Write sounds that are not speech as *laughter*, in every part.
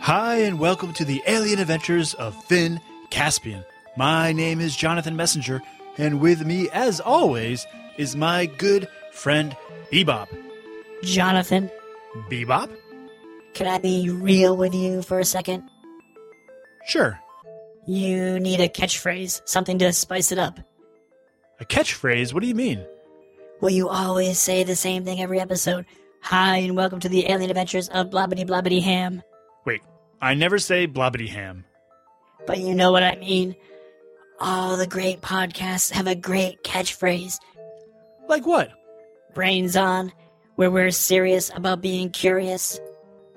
Hi, and welcome to the alien adventures of Finn Caspian. My name is Jonathan Messenger, and with me, as always, is my good friend Bebop. Jonathan, Bebop? can I be real with you for a second? Sure. You need a catchphrase, something to spice it up. A catchphrase? What do you mean? Will you always say the same thing every episode? Hi, and welcome to the alien adventures of Blobbity Blobbity Ham. Wait, I never say blobbity ham. But you know what I mean. All the great podcasts have a great catchphrase. Like what? Brains on, where we're serious about being curious.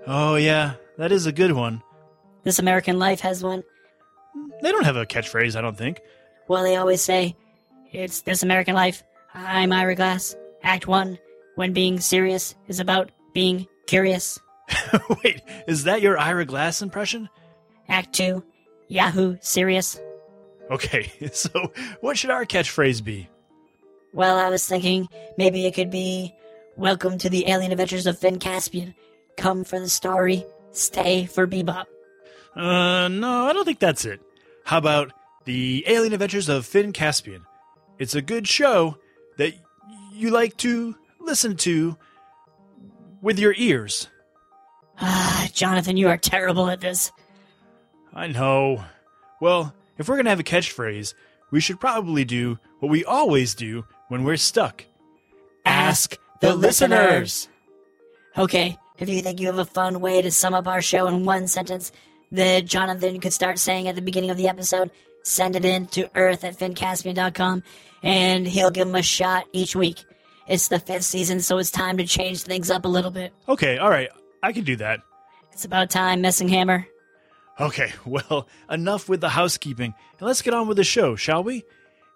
Oh, yeah, that is a good one. This American Life has one. They don't have a catchphrase, I don't think. Well, they always say, It's This American Life. I'm Ira Glass. Act 1, when being serious is about being curious. *laughs* Wait, is that your Ira Glass impression? Act 2, Yahoo Serious. Okay, *laughs* so what should our catchphrase be? Well, I was thinking maybe it could be Welcome to the Alien Adventures of Finn Caspian. Come for the story, stay for bebop. Uh, no, I don't think that's it. How about The Alien Adventures of Finn Caspian? It's a good show that you like to listen to with your ears. Ah, Jonathan, you are terrible at this. I know. Well, if we're going to have a catchphrase, we should probably do what we always do when we're stuck. Ask the listeners. Okay, if you think you have a fun way to sum up our show in one sentence that Jonathan could start saying at the beginning of the episode, send it in to earth at finncaspian.com and he'll give him a shot each week. It's the fifth season, so it's time to change things up a little bit. Okay, all right, I can do that. It's about time, Messinghammer. Okay, *laughs* well, enough with the housekeeping, and let's get on with the show, shall we?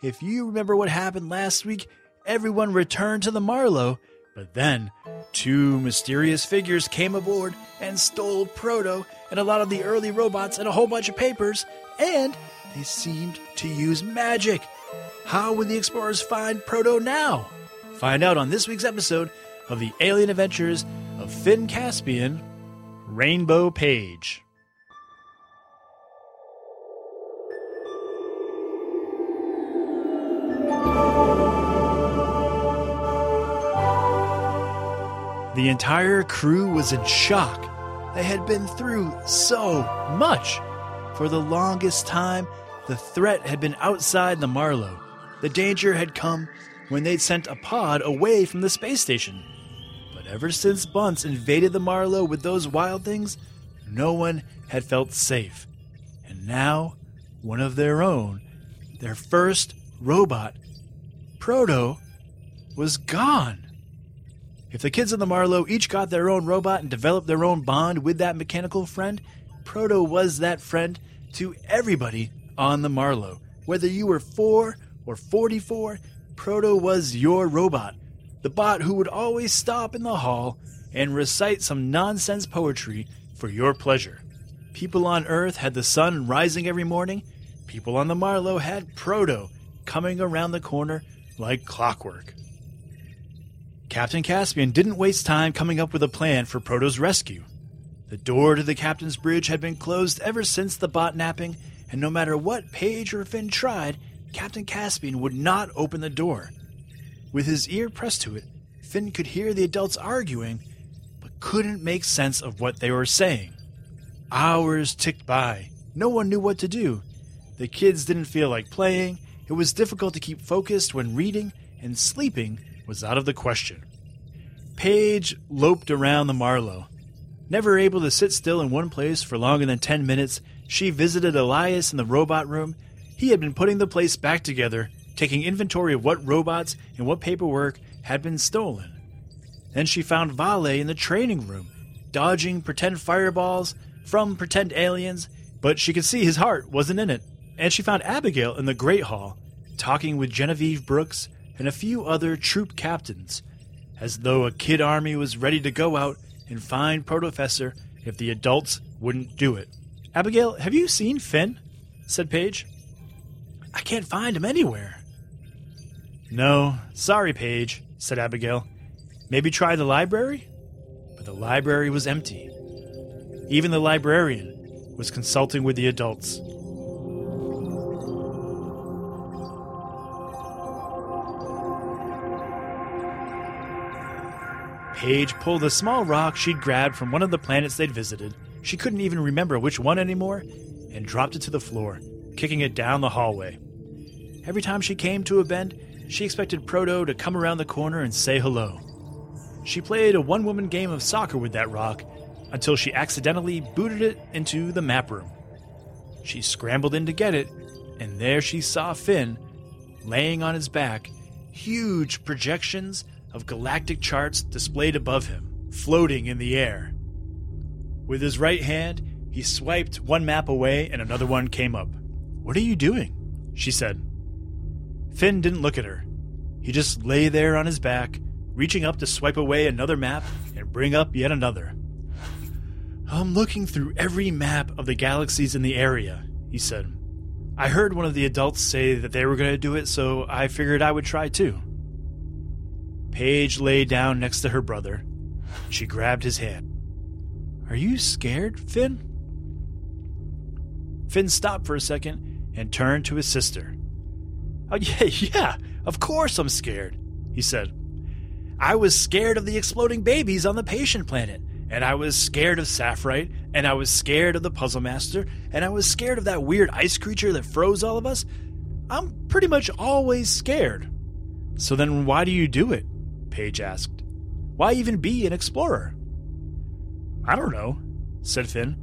If you remember what happened last week, everyone returned to the Marlowe, but then two mysterious figures came aboard and stole Proto and a lot of the early robots and a whole bunch of papers, and they seemed to use magic. How will the explorers find Proto now? Find out on this week's episode of the Alien Adventures of Finn Caspian, Rainbow Paige. The entire crew was in shock. They had been through so much. For the longest time, the threat had been outside the Marlowe. The danger had come when they'd sent a pod away from the space station. Ever since Bunce invaded the Marlowe with those wild things, no one had felt safe. And now, one of their own, their first robot, Proto, was gone. If the kids of the Marlowe each got their own robot and developed their own bond with that mechanical friend, Proto was that friend to everybody on the Marlowe. Whether you were 4 or 44, Proto was your robot. The bot who would always stop in the hall and recite some nonsense poetry for your pleasure. People on Earth had the sun rising every morning. People on the Marlowe had Proto coming around the corner like clockwork. Captain Caspian didn't waste time coming up with a plan for Proto's rescue. The door to the captain's bridge had been closed ever since the bot napping, and no matter what Paige or Finn tried, Captain Caspian would not open the door. With his ear pressed to it, Finn could hear the adults arguing, but couldn't make sense of what they were saying. Hours ticked by. No one knew what to do. The kids didn't feel like playing. It was difficult to keep focused when reading, and sleeping was out of the question. Paige loped around the Marlowe. Never able to sit still in one place for longer than 10 minutes, she visited Elias in the robot room. He had been putting the place back together, taking inventory of what robots and what paperwork had been stolen. Then she found Vale in the training room, dodging pretend fireballs from pretend aliens, but she could see his heart wasn't in it. And she found Abigail in the Great Hall, talking with Genevieve Brooks and a few other troop captains, as though a kid army was ready to go out and find Protofessor if the adults wouldn't do it. Abigail, have you seen Finn? said Paige. I can't find him anywhere. No, sorry, Paige, said Abigail. Maybe try the library? But the library was empty. Even the librarian was consulting with the adults. Paige pulled a small rock she'd grabbed from one of the planets they'd visited. She couldn't even remember which one anymore, and dropped it to the floor, kicking it down the hallway. Every time she came to a bend, she expected Proto to come around the corner and say hello. She played a one woman game of soccer with that rock until she accidentally booted it into the map room. She scrambled in to get it, and there she saw Finn laying on his back, huge projections of galactic charts displayed above him, floating in the air. With his right hand, he swiped one map away and another one came up. What are you doing? she said. Finn didn't look at her. He just lay there on his back, reaching up to swipe away another map and bring up yet another. I'm looking through every map of the galaxies in the area, he said. I heard one of the adults say that they were going to do it, so I figured I would try too. Paige lay down next to her brother. She grabbed his hand. Are you scared, Finn? Finn stopped for a second and turned to his sister. Oh, *laughs* yeah, yeah, of course I'm scared, he said. I was scared of the exploding babies on the patient planet, and I was scared of Sapphire, and I was scared of the Puzzle Master, and I was scared of that weird ice creature that froze all of us. I'm pretty much always scared. So then why do you do it? Paige asked. Why even be an explorer? I don't know, said Finn.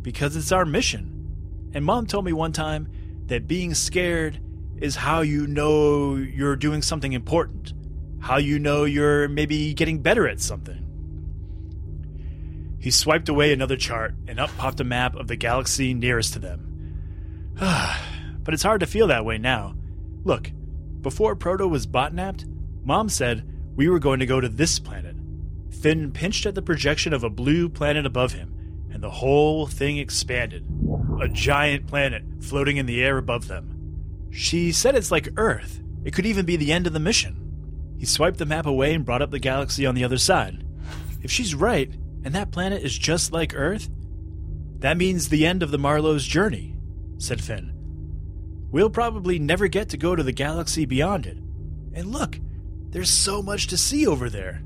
Because it's our mission. And Mom told me one time that being scared is how you know you're doing something important, how you know you're maybe getting better at something. He swiped away another chart, and up popped a map of the galaxy nearest to them. *sighs* but it's hard to feel that way now. Look, before Proto was botnapped, Mom said we were going to go to this planet. Finn pinched at the projection of a blue planet above him, and the whole thing expanded. A giant planet floating in the air above them. She said it's like Earth. It could even be the end of the mission. He swiped the map away and brought up the galaxy on the other side. If she's right, and that planet is just like Earth, that means the end of the Marlowe's journey, said Finn. We'll probably never get to go to the galaxy beyond it. And look, there's so much to see over there.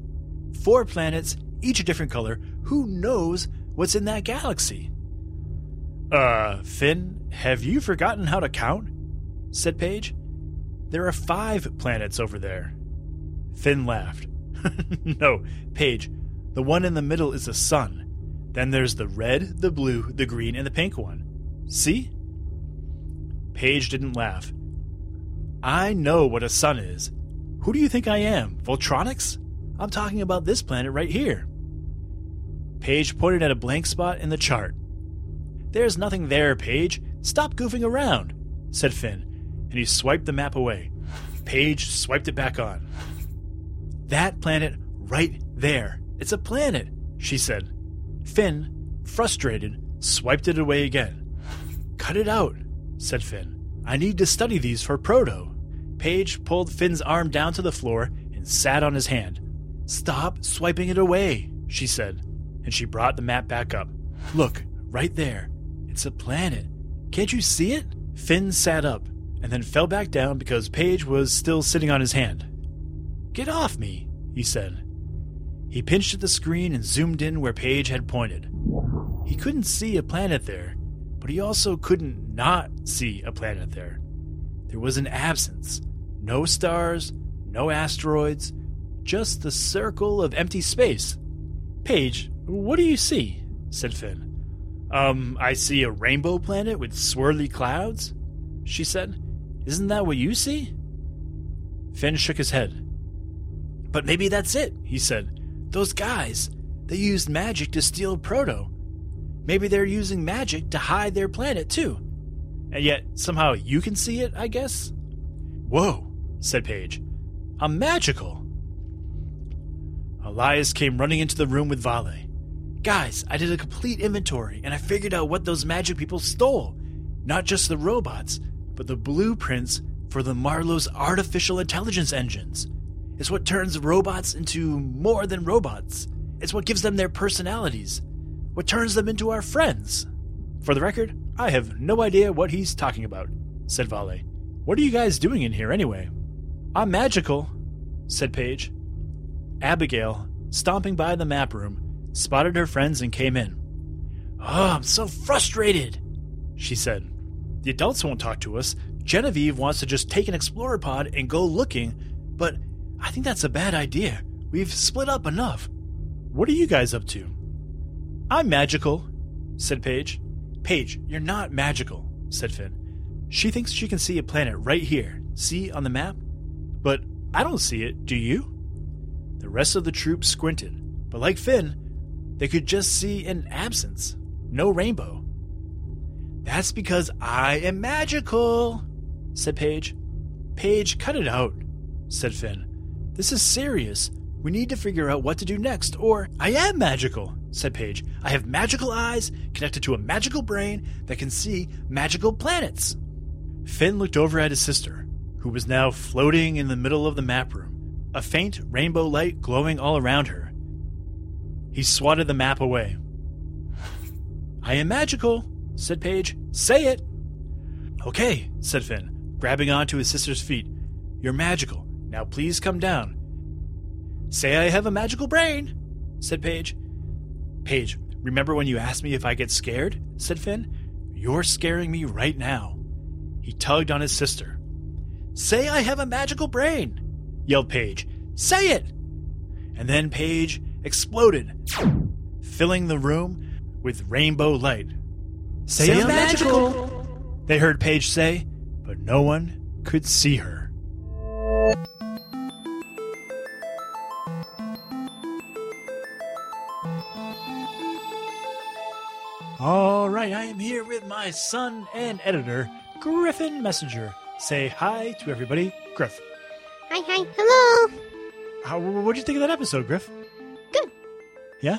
Four planets, each a different color. Who knows what's in that galaxy? Uh, Finn, have you forgotten how to count? Said Paige. There are five planets over there. Finn laughed. *laughs* no, Paige, the one in the middle is the sun. Then there's the red, the blue, the green, and the pink one. See? Paige didn't laugh. I know what a sun is. Who do you think I am? Voltronics? I'm talking about this planet right here. Paige pointed at a blank spot in the chart. There's nothing there, Paige. Stop goofing around, said Finn, and he swiped the map away. Paige swiped it back on. That planet right there. It's a planet, she said. Finn, frustrated, swiped it away again. Cut it out, said Finn. I need to study these for Proto. Paige pulled Finn's arm down to the floor and sat on his hand. Stop swiping it away, she said, and she brought the map back up. Look, right there. It's a planet. Can't you see it? Finn sat up and then fell back down because Paige was still sitting on his hand. Get off me, he said. He pinched at the screen and zoomed in where Paige had pointed. He couldn't see a planet there, but he also couldn't not see a planet there. There was an absence. No stars, no asteroids, just the circle of empty space. Paige, what do you see? said Finn. Um, I see a rainbow planet with swirly clouds, she said. Isn't that what you see? Finn shook his head. But maybe that's it, he said. Those guys, they used magic to steal Proto. Maybe they're using magic to hide their planet, too. And yet, somehow you can see it, I guess? Whoa, said Paige. I'm magical. Elias came running into the room with Vale. Guys, I did a complete inventory and I figured out what those magic people stole. Not just the robots, but the blueprints for the Marlowe's artificial intelligence engines. It's what turns robots into more than robots. It's what gives them their personalities. What turns them into our friends. For the record, I have no idea what he's talking about, said Vale. What are you guys doing in here anyway? I'm magical, said Paige. Abigail, stomping by the map room, spotted her friends and came in. Oh, I'm so frustrated, she said. The adults won't talk to us. Genevieve wants to just take an explorer pod and go looking, but I think that's a bad idea. We've split up enough. What are you guys up to? I'm magical, said Paige. Paige, you're not magical, said Finn. She thinks she can see a planet right here. See on the map? But I don't see it, do you? The rest of the troop squinted, but like Finn, they could just see an absence. No rainbow. That's because I am magical, said Paige. Paige, cut it out, said Finn. This is serious. We need to figure out what to do next, or I am magical, said Paige. I have magical eyes connected to a magical brain that can see magical planets. Finn looked over at his sister, who was now floating in the middle of the map room, a faint rainbow light glowing all around her. He swatted the map away. I am magical, said Paige. Say it. Okay, said Finn, grabbing onto his sister's feet. You're magical. Now please come down. Say I have a magical brain, said Paige. Paige, remember when you asked me if I get scared? said Finn. You're scaring me right now. He tugged on his sister. Say I have a magical brain, yelled Paige. Say it! And then Paige exploded, filling the room with rainbow light. Say, Say I'm I'm magical, they heard Paige say, but no one could see her. All right, I am here with my son and editor, Griffin Messenger. Say hi to everybody, Griff. Hi, hi, hello. How, what'd you think of that episode, Griff? Good. Yeah?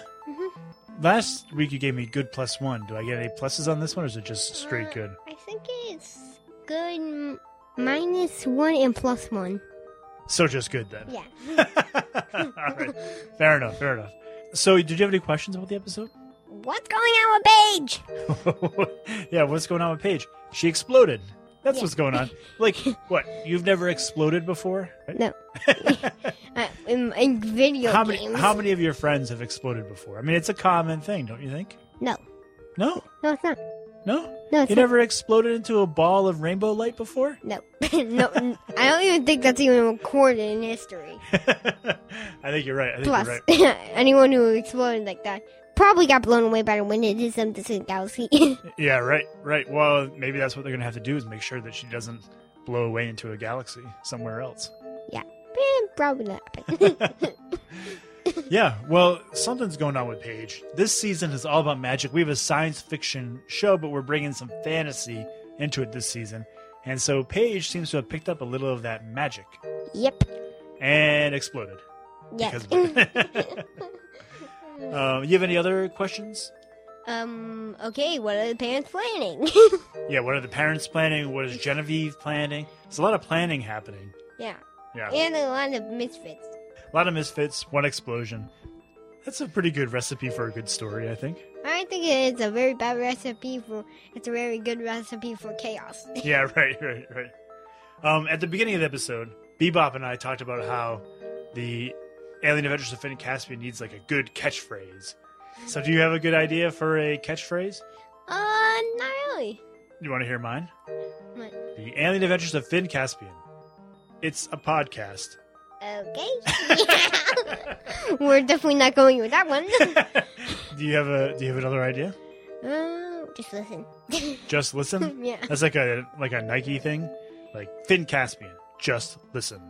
Last week you gave me good plus one. Do I get any pluses on this one, or is it just straight Uh, good? I think it's good m- minus one and plus one. So just good then. Yeah. *laughs* All right. Fair enough. Fair enough. So, did you have any questions about the episode? What's going on with Paige? *laughs* yeah, what's going on with Paige? She exploded. That's Yeah. what's going on. *laughs* Like, what? You've never exploded before? No. *laughs* uh, in, in video how games. many? How many of your friends have exploded before? I mean, it's a common thing, don't you think? No. No, No, it's not. no. No, it's You not. never exploded into a ball of rainbow light before? No. *laughs* no. I don't even think that's even recorded in history. I think you're right. I think Plus, you're right. anyone who exploded like that probably got blown away by the wind into some distant galaxy. *laughs* Yeah, right, right. Well, maybe that's what they're gonna have to do is make sure that she doesn't blow away into a galaxy somewhere else. yeah. Eh, probably not. *laughs* *laughs* Yeah, well, something's going on with Paige. This season is all about magic. We have a science fiction show, but we're bringing some fantasy into it this season. And so Paige seems to have picked up a little of that magic yep. and exploded. Yes. Um, you have any other questions? um. Okay. What are the parents planning? *laughs* Yeah, what are the parents planning? What is Genevieve planning? There's a lot of planning happening. yeah. Yeah. And a lot of misfits. A lot of misfits, one explosion. That's a pretty good recipe for a good story, I think. I think it's a very bad recipe for. It's a very good recipe for chaos. *laughs* Yeah, *laughs* right, right, right. Um, at the beginning of the episode, Bebop and I talked about how the Alien Adventures of Finn Caspian needs like a good catchphrase. So, do you have a good idea for a catchphrase? Uh, not really. You want to hear mine? What? The Alien Adventures of Finn Caspian. It's a podcast. Okay. *laughs* *laughs* We're definitely not going with that one. *laughs* do you have a Do you have another idea? uh, just listen. Just listen. yeah. That's like a like a Nike thing, like Finn Caspian. Just listen.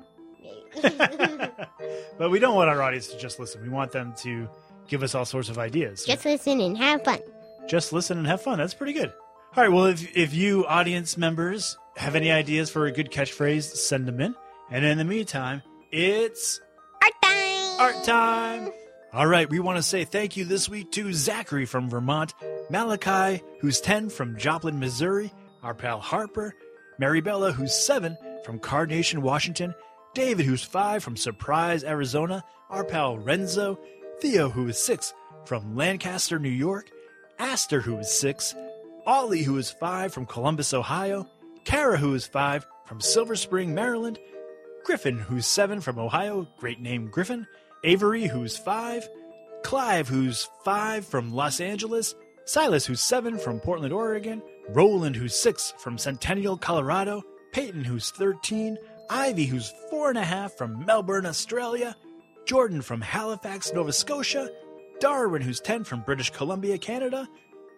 *laughs* but we don't want our audience to just listen. We want them to give us all sorts of ideas. just listen and have fun. just listen and have fun. That's pretty good. All right. Well, if if you audience members have any ideas for a good catchphrase, send them in. And in the meantime, it's Art time. art time. All right, we want to say thank you this week to Zachary from Vermont, Malachi, who's 10 from Joplin, Missouri, our pal Harper, Maribella, who's 7 from Carnation, Washington, David, who's 5 from Surprise, Arizona, our pal Renzo, Theo, who is 6 from Lancaster, New York, Aster, who is 6, Ollie, who is 5 from Columbus, Ohio, Kara, who is 5 from Silver Spring, Maryland, Griffin, who's seven from Ohio, great name Griffin. Avery, who's five. Clive, who's five from Los Angeles. Silas, who's seven from Portland, Oregon. Roland, who's six from Centennial, Colorado. Peyton, who's 13. Ivy, who's four and a half from Melbourne, Australia. Jordan from Halifax, Nova Scotia. Darwin, who's 10 from British Columbia, Canada.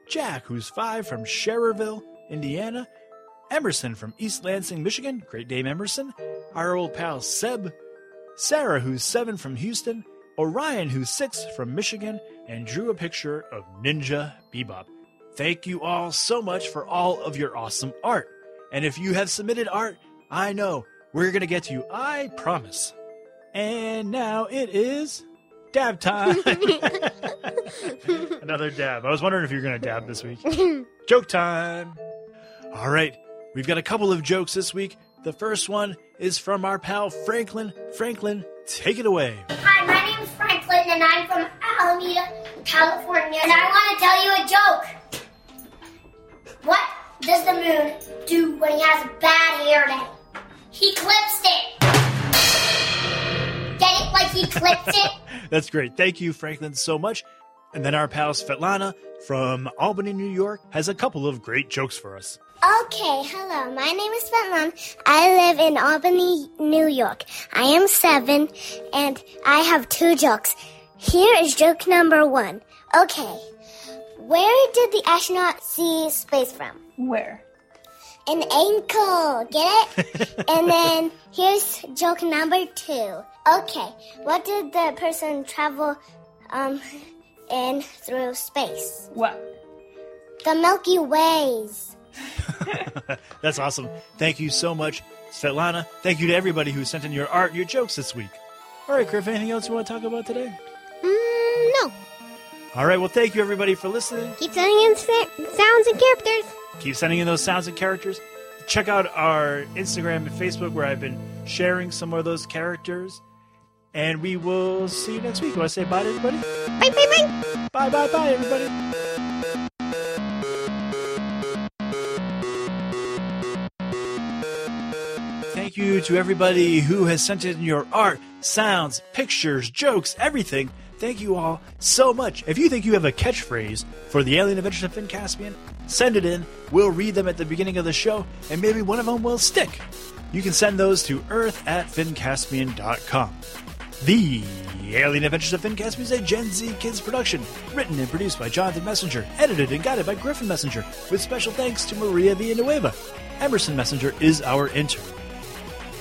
Jack, who's five from Schererville, Indiana. Emerson from East Lansing, Michigan. Great name, Emerson. Our old pal Seb. Sarah, who's seven from Houston. Orion, who's six from Michigan. And drew a picture of Ninja Bebop. Thank you all so much for all of your awesome art. And if you have submitted art, I know we're going to get to you. I promise. And now it is dab time. *laughs* Another dab. I was wondering if you were going to dab this week. *laughs* Joke time. All right. We've got a couple of jokes this week. The first one is from our pal Franklin. Franklin, take it away. Hi, my name is Franklin, and I'm from Alameda, California, and I want to tell you a joke. What does the moon do when he has a bad hair day? He clips it. Get it? Like he clips it? *laughs* That's great. Thank you, Franklin, so much. And then our pal Svetlana from Albany, New York, has a couple of great jokes for us. Okay, hello. My name is Svetlana. I live in Albany, New York. I am seven, and I have two jokes. Here is joke number one. Okay, where did the astronaut see space from? Where? An ankle, get it? *laughs* and then here's joke number two. Okay, what did the person travel um in through space? What? The Milky Ways. *laughs* That's awesome. Thank you so much, Svetlana. Thank you to everybody who sent in your art, your jokes this week. All right, Griff, anything else you want to talk about today? Mm, no. All right, well, thank you, everybody, for listening. Keep sending in sa- sounds and characters. Keep sending in those sounds and characters. Check out our Instagram and Facebook where I've been sharing some of those characters. And we will see you next week. Want to say bye to everybody? Bye, bye, bye. Bye, bye, bye, everybody. Thank you to everybody who has sent in your art, sounds, pictures, jokes, everything. Thank you all so much. If you think you have a catchphrase for the Alien Adventures of Finn Caspian, send it in. We'll read them at the beginning of the show, and maybe one of them will stick. You can send those to earth at finncaspian.com. The Alien Adventures of Finn Caspian is a Gen Z Kids production, written and produced by Jonathan Messenger, edited and guided by Griffin Messenger, with special thanks to Maria Villanueva. Emerson Messenger is our intern.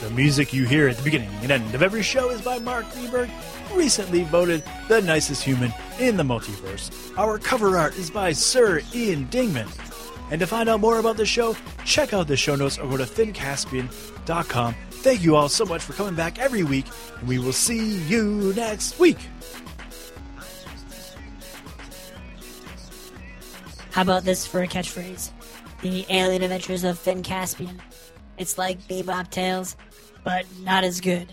The music you hear at the beginning and end of every show is by Mark Greenberg, recently voted the nicest human in the multiverse. Our cover art is by Sir Ian Dingman. And to find out more about the show, check out the show notes or go to finncaspian.com. Thank you all so much for coming back every week, and we will see you next week. How about this for a catchphrase? The Alien Adventures of Finn Caspian. It's like Bebop Tales, but not as good.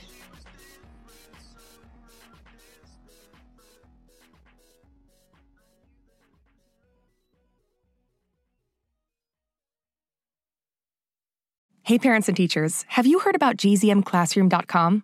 Hey, parents and teachers, have you heard about gzmclassroom.com?